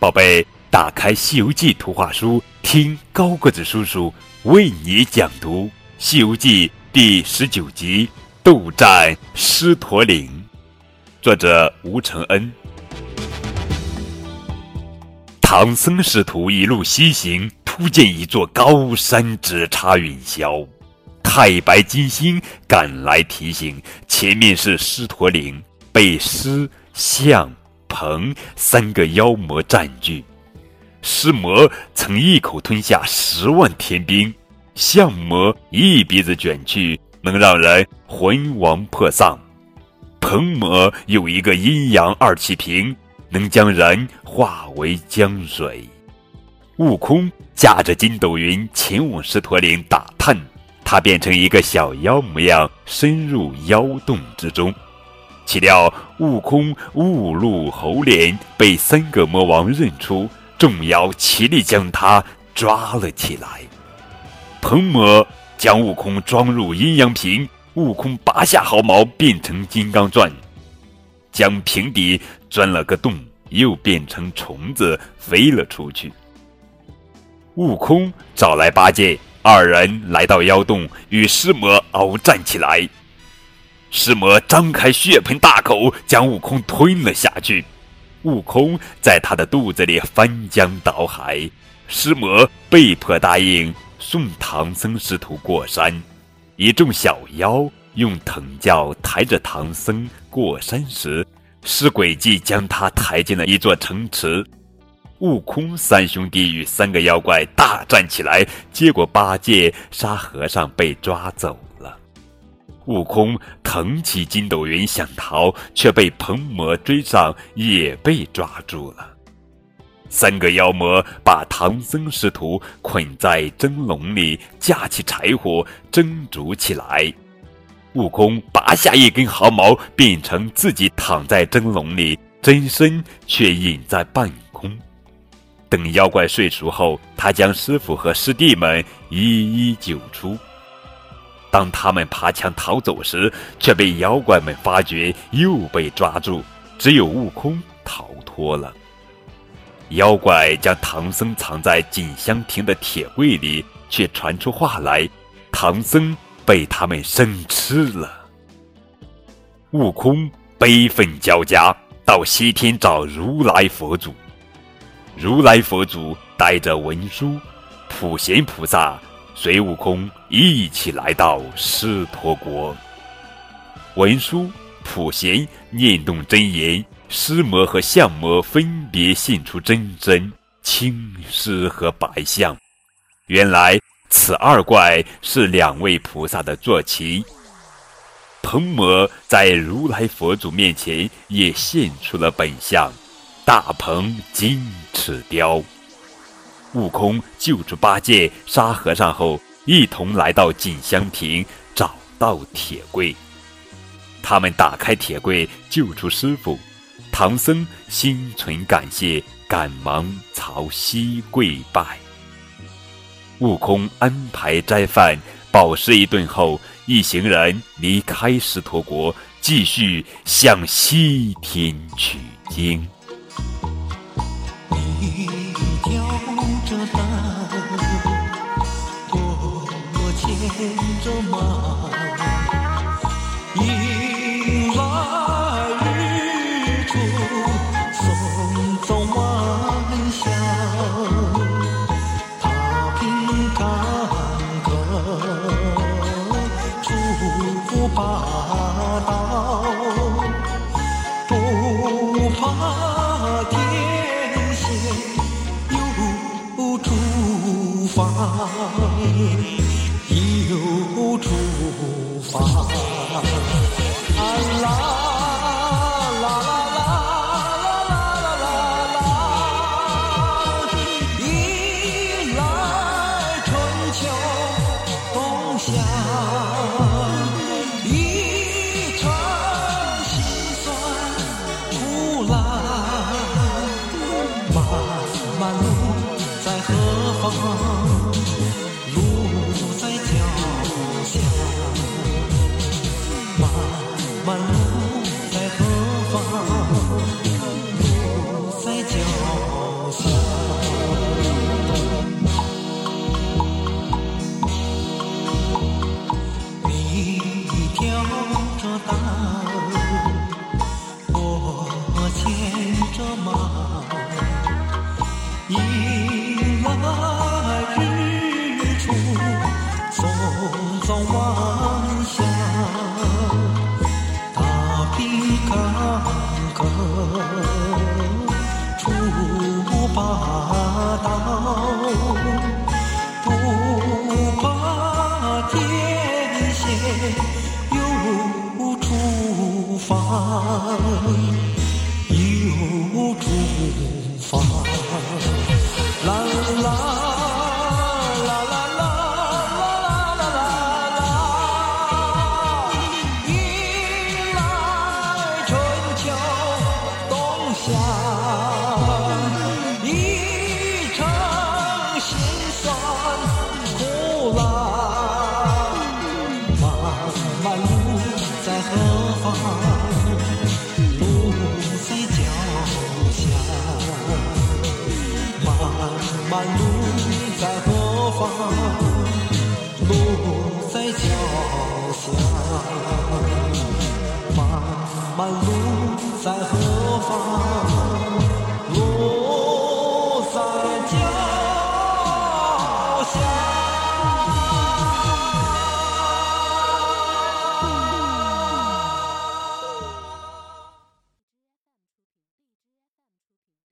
宝贝，打开《西游记》图画书，听高个子叔叔为你讲读《西游记》第十九集《斗战狮驼岭》，作者吴承恩。唐僧师徒一路西行，突见一座高山直插云霄，太白金星赶来提醒，前面是狮驼岭，被狮象。鹏三个妖魔占据，狮魔曾一口吞下十万天兵，象魔一鼻子卷去，能让人魂亡魄丧；鹏魔有一个阴阳二气瓶，能将人化为江水。悟空驾着筋斗云前往狮驼岭打探，他变成一个小妖模样，深入妖洞之中。岂料悟空误入猴脸，被三个魔王认出，众妖齐力将他抓了起来。鹏魔将悟空装入阴阳瓶，悟空拔下毫毛变成金刚钻，将瓶底钻了个洞，又变成虫子飞了出去。悟空找来八戒，二人来到妖洞，与狮魔鏖战起来。尸魔张开血盆大口，将悟空吞了下去。悟空在他的肚子里翻江倒海。尸魔被迫答应送唐僧师徒过山。一众小妖用藤轿抬着唐僧过山时，尸鬼计将他抬进了一座城池。悟空三兄弟与三个妖怪大战起来，结果八戒、沙和尚被抓走。悟空腾起筋斗云想逃，却被鹏魔追上，也被抓住了。三个妖魔把唐僧师徒捆在蒸笼里，架起柴火蒸煮起来。悟空拔下一根毫毛，变成自己躺在蒸笼里，真身却隐在半空。等妖怪睡熟后，他将师傅和师弟们一一救出。当他们爬墙逃走时，却被妖怪们发觉，又被抓住。只有悟空逃脱了。妖怪将唐僧藏在锦香亭的铁柜里，却传出话来：唐僧被他们生吃了。悟空悲愤交加，到西天找如来佛祖。如来佛祖带着文殊、普贤菩萨。随悟空一起来到狮驼国，文殊、普贤念动真言，狮魔和象魔分别现出真身青狮和白象。原来此二怪是两位菩萨的坐骑。鹏魔在如来佛祖面前也现出了本相，大鹏金翅雕。悟空救出八戒、沙和尚后，一同来到锦香亭，找到铁柜。他们打开铁柜，救出师傅。唐僧心存感谢，赶忙朝西跪拜。悟空安排斋饭，饱食一顿后，一行人离开狮驼国，继续向西天取经。守着她，我我牵着马。迎来日出。啊，啦啦啦啦啦啦啦！一来春秋冬夏。横出霸不怕艰险又出发漫漫路在何方？路在脚下。漫漫路在何方？路在脚下。漫漫路在何方？